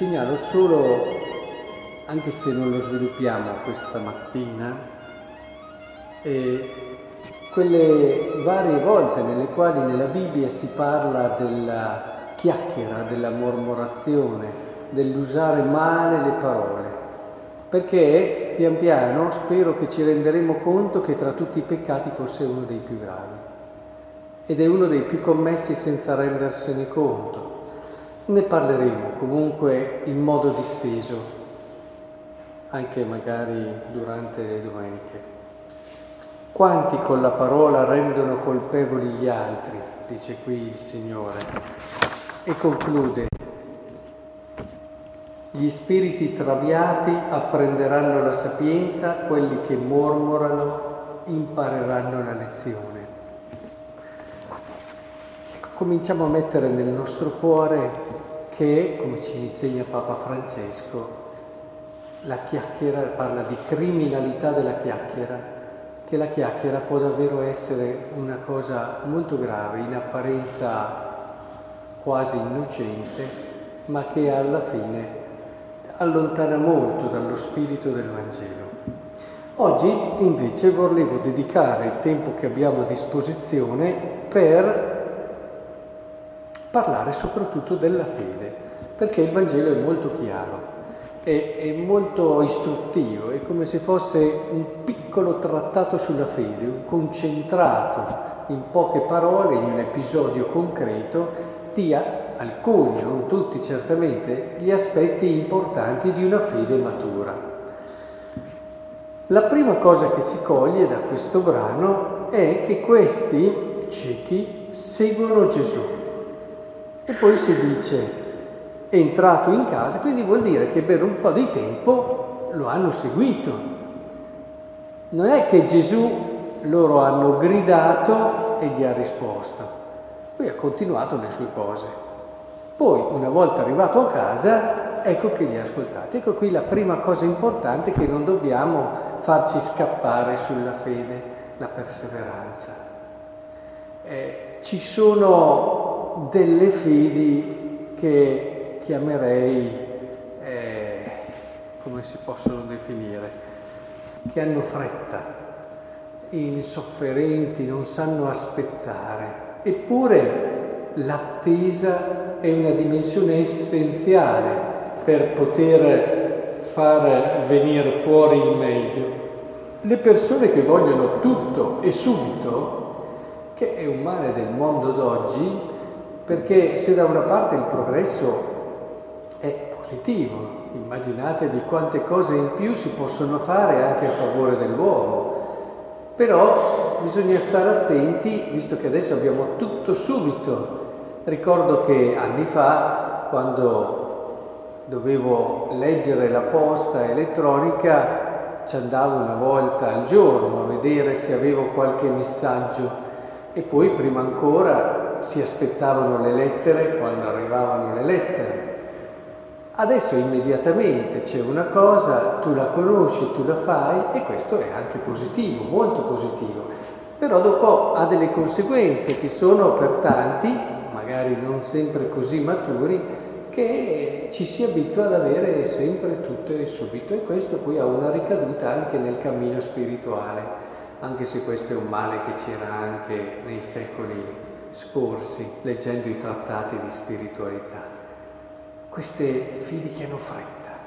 segnalo solo, anche se non lo sviluppiamo questa mattina, eh, quelle varie volte nelle quali nella Bibbia si parla della chiacchiera, della mormorazione, dell'usare male le parole, perché pian piano spero che ci renderemo conto che tra tutti i peccati fosse uno dei più gravi ed è uno dei più commessi senza rendersene conto. Ne parleremo comunque in modo disteso, anche magari durante le domeniche. Quanti con la parola rendono colpevoli gli altri, dice qui il Signore, e conclude, gli spiriti traviati apprenderanno la sapienza, quelli che mormorano impareranno la lezione. Ecco, cominciamo a mettere nel nostro cuore che, come ci insegna Papa Francesco, la chiacchiera parla di criminalità della chiacchiera, che la chiacchiera può davvero essere una cosa molto grave, in apparenza quasi innocente, ma che alla fine allontana molto dallo spirito del Vangelo. Oggi invece volevo dedicare il tempo che abbiamo a disposizione per parlare soprattutto della fede, perché il Vangelo è molto chiaro, è, è, molto istruttivo, è come se fosse un piccolo trattato sulla fede, un concentrato in poche parole, in un episodio concreto, di alcuni, non tutti certamente, gli aspetti importanti di una fede matura. La prima cosa che si coglie da questo brano è che questi ciechi seguono Gesù. E poi si dice, è entrato in casa, quindi vuol dire che per un po' di tempo lo hanno seguito. Non è che Gesù loro hanno gridato e gli ha risposto, lui ha continuato le sue cose. Poi, una volta arrivato a casa, ecco che li ha ascoltati. Ecco qui la prima cosa importante che non dobbiamo farci scappare sulla fede, la perseveranza. Eh, ci sono delle fedi che chiamerei, eh, come si possono definire, che hanno fretta, insofferenti, non sanno aspettare. Eppure l'attesa è una dimensione essenziale per poter far venire fuori il meglio. Le persone che vogliono tutto e subito, che è un male del mondo d'oggi, perché se da una parte il progresso è positivo, immaginatevi quante cose in più si possono fare anche a favore dell'uomo, però bisogna stare attenti, visto che adesso abbiamo tutto subito. Ricordo che anni fa, quando dovevo leggere la posta elettronica, ci andavo una volta al giorno a vedere se avevo qualche messaggio e poi prima ancora si aspettavano le lettere quando arrivavano le lettere. Adesso immediatamente c'è una cosa, tu la conosci, tu la fai e questo è anche positivo, molto positivo. Però dopo ha delle conseguenze che sono per tanti, magari non sempre così maturi, che ci si abitua ad avere sempre tutto e subito e questo poi ha una ricaduta anche nel cammino spirituale, anche se questo è un male che c'era anche nei secoli scorsi leggendo i trattati di spiritualità. Queste fidi che hanno fretta,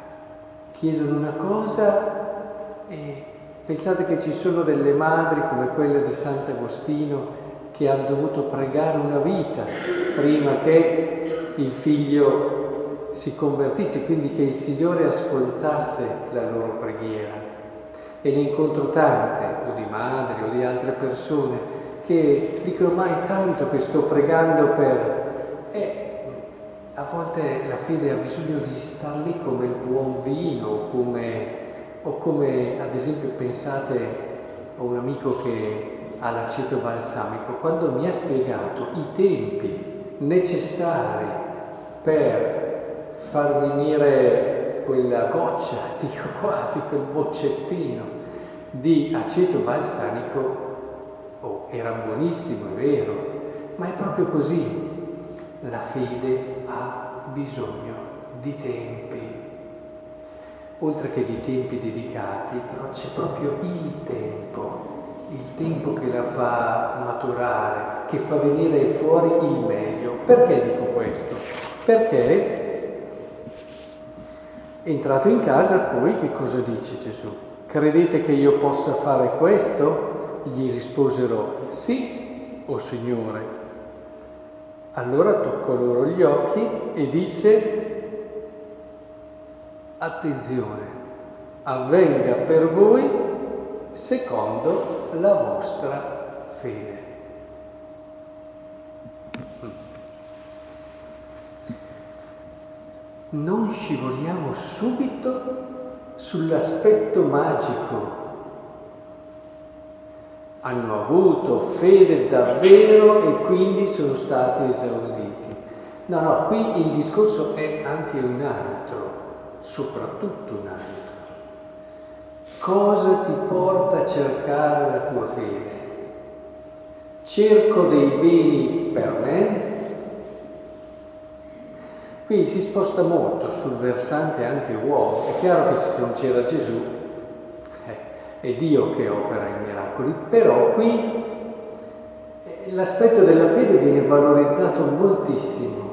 chiedono una cosa e pensate che ci sono delle madri come quella di Sant'Agostino che hanno dovuto pregare una vita prima che il figlio si convertisse, quindi che il Signore ascoltasse la loro preghiera. E ne incontro tante, o di madri o di altre persone, che dicono mai tanto che sto pregando per... E a volte la fede ha bisogno di star lì come il buon vino, come, o come ad esempio pensate a un amico che ha l'aceto balsamico, quando mi ha spiegato i tempi necessari per far venire quella goccia, dico quasi quel boccettino di aceto balsamico, oh, era buonissimo, è vero, ma è proprio così. La fede ha bisogno di tempi, oltre che di tempi dedicati, però c'è proprio il tempo, il tempo che la fa maturare, che fa venire fuori il meglio. Perché dico questo? Perché entrato in casa poi che cosa dice Gesù? Credete che io possa fare questo? Gli risposero sì, o oh Signore. Allora toccò loro gli occhi e disse, attenzione, avvenga per voi secondo la vostra fede. Non scivoliamo subito sull'aspetto magico hanno avuto fede davvero e quindi sono stati esauditi. No, no, qui il discorso è anche un altro, soprattutto un altro. Cosa ti porta a cercare la tua fede? Cerco dei beni per me? Qui si sposta molto sul versante anche uomo. È chiaro che se non c'era Gesù è Dio che opera i miracoli, però qui eh, l'aspetto della fede viene valorizzato moltissimo,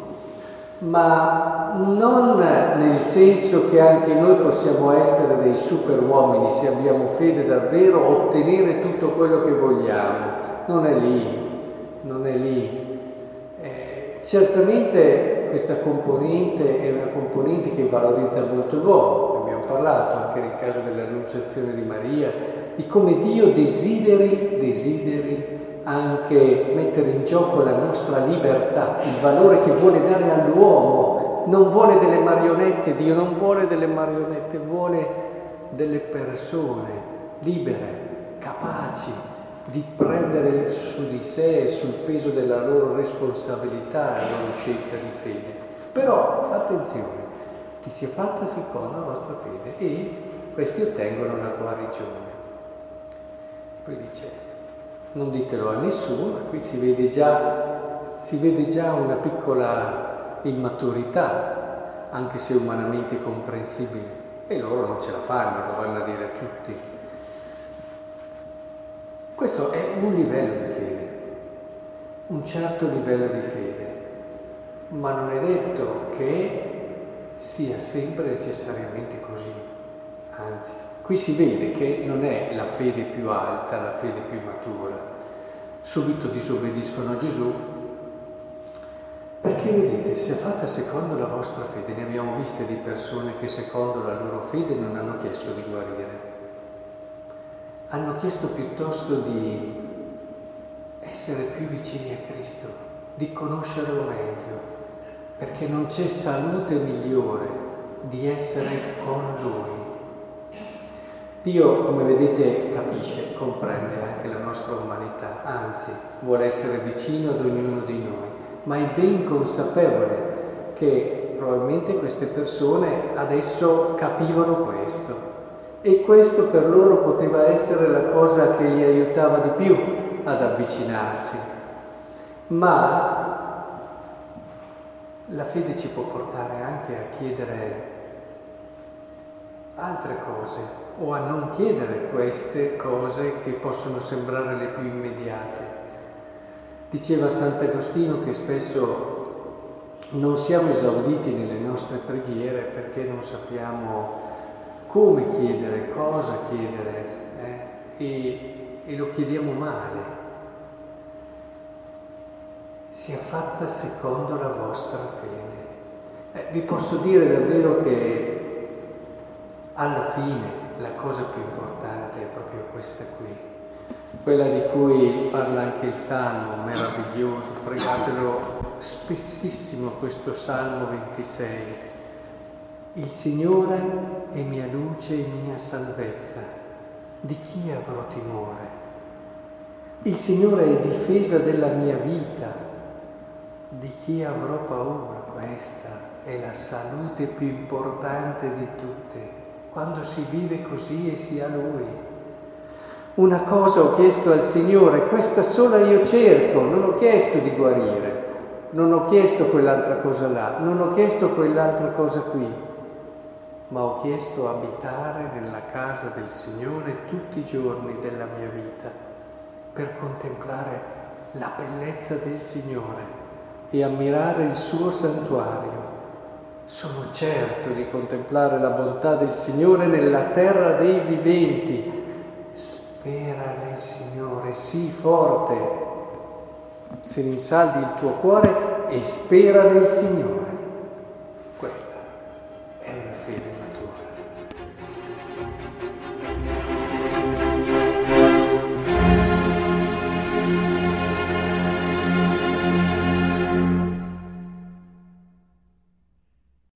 ma non nel senso che anche noi possiamo essere dei super uomini se abbiamo fede davvero, ottenere tutto quello che vogliamo, non è lì, non è lì. Eh, certamente questa componente è una componente che valorizza molto l'uomo, parlato anche nel caso dell'annunciazione di Maria, di come Dio desideri, desideri anche mettere in gioco la nostra libertà, il valore che vuole dare all'uomo. Non vuole delle marionette, Dio non vuole delle marionette, vuole delle persone libere, capaci di prendere su di sé, sul peso della loro responsabilità, la loro scelta di fede. Però attenzione, ti sia fatta secondo la vostra fede e questi ottengono la guarigione. Poi dice, non ditelo a nessuno, qui si vede già, si vede già una piccola immaturità, anche se umanamente comprensibile, e loro non ce la fanno, lo vanno a dire a tutti. Questo è un livello di fede, un certo livello di fede, ma non è detto che sia sempre necessariamente così. Anzi, qui si vede che non è la fede più alta, la fede più matura. Subito disobbediscono a Gesù perché vedete, se fatta secondo la vostra fede, ne abbiamo viste di persone che secondo la loro fede non hanno chiesto di guarire, hanno chiesto piuttosto di essere più vicini a Cristo, di conoscerlo meglio, perché non c'è salute migliore di essere con Lui. Dio, come vedete, capisce, comprende anche la nostra umanità, anzi vuole essere vicino ad ognuno di noi, ma è ben consapevole che probabilmente queste persone adesso capivano questo e questo per loro poteva essere la cosa che li aiutava di più ad avvicinarsi. Ma la fede ci può portare anche a chiedere altre cose o a non chiedere queste cose che possono sembrare le più immediate. Diceva Sant'Agostino che spesso non siamo esauditi nelle nostre preghiere perché non sappiamo come chiedere, cosa chiedere eh? e, e lo chiediamo male sia fatta secondo la vostra fede. Eh, vi posso dire davvero che alla fine la cosa più importante è proprio questa qui, quella di cui parla anche il Salmo meraviglioso, pregatelo spessissimo questo Salmo 26. Il Signore è mia luce e mia salvezza, di chi avrò timore? Il Signore è difesa della mia vita, di chi avrò paura? Questa è la salute più importante di tutte, quando si vive così e si ha Lui. Una cosa ho chiesto al Signore, questa sola io cerco, non ho chiesto di guarire, non ho chiesto quell'altra cosa là, non ho chiesto quell'altra cosa qui, ma ho chiesto abitare nella casa del Signore tutti i giorni della mia vita per contemplare la bellezza del Signore e ammirare il suo santuario. Sono certo di contemplare la bontà del Signore nella terra dei viventi. Spera nel Signore, sii forte. Se rinsaldi il tuo cuore e spera nel Signore. Questa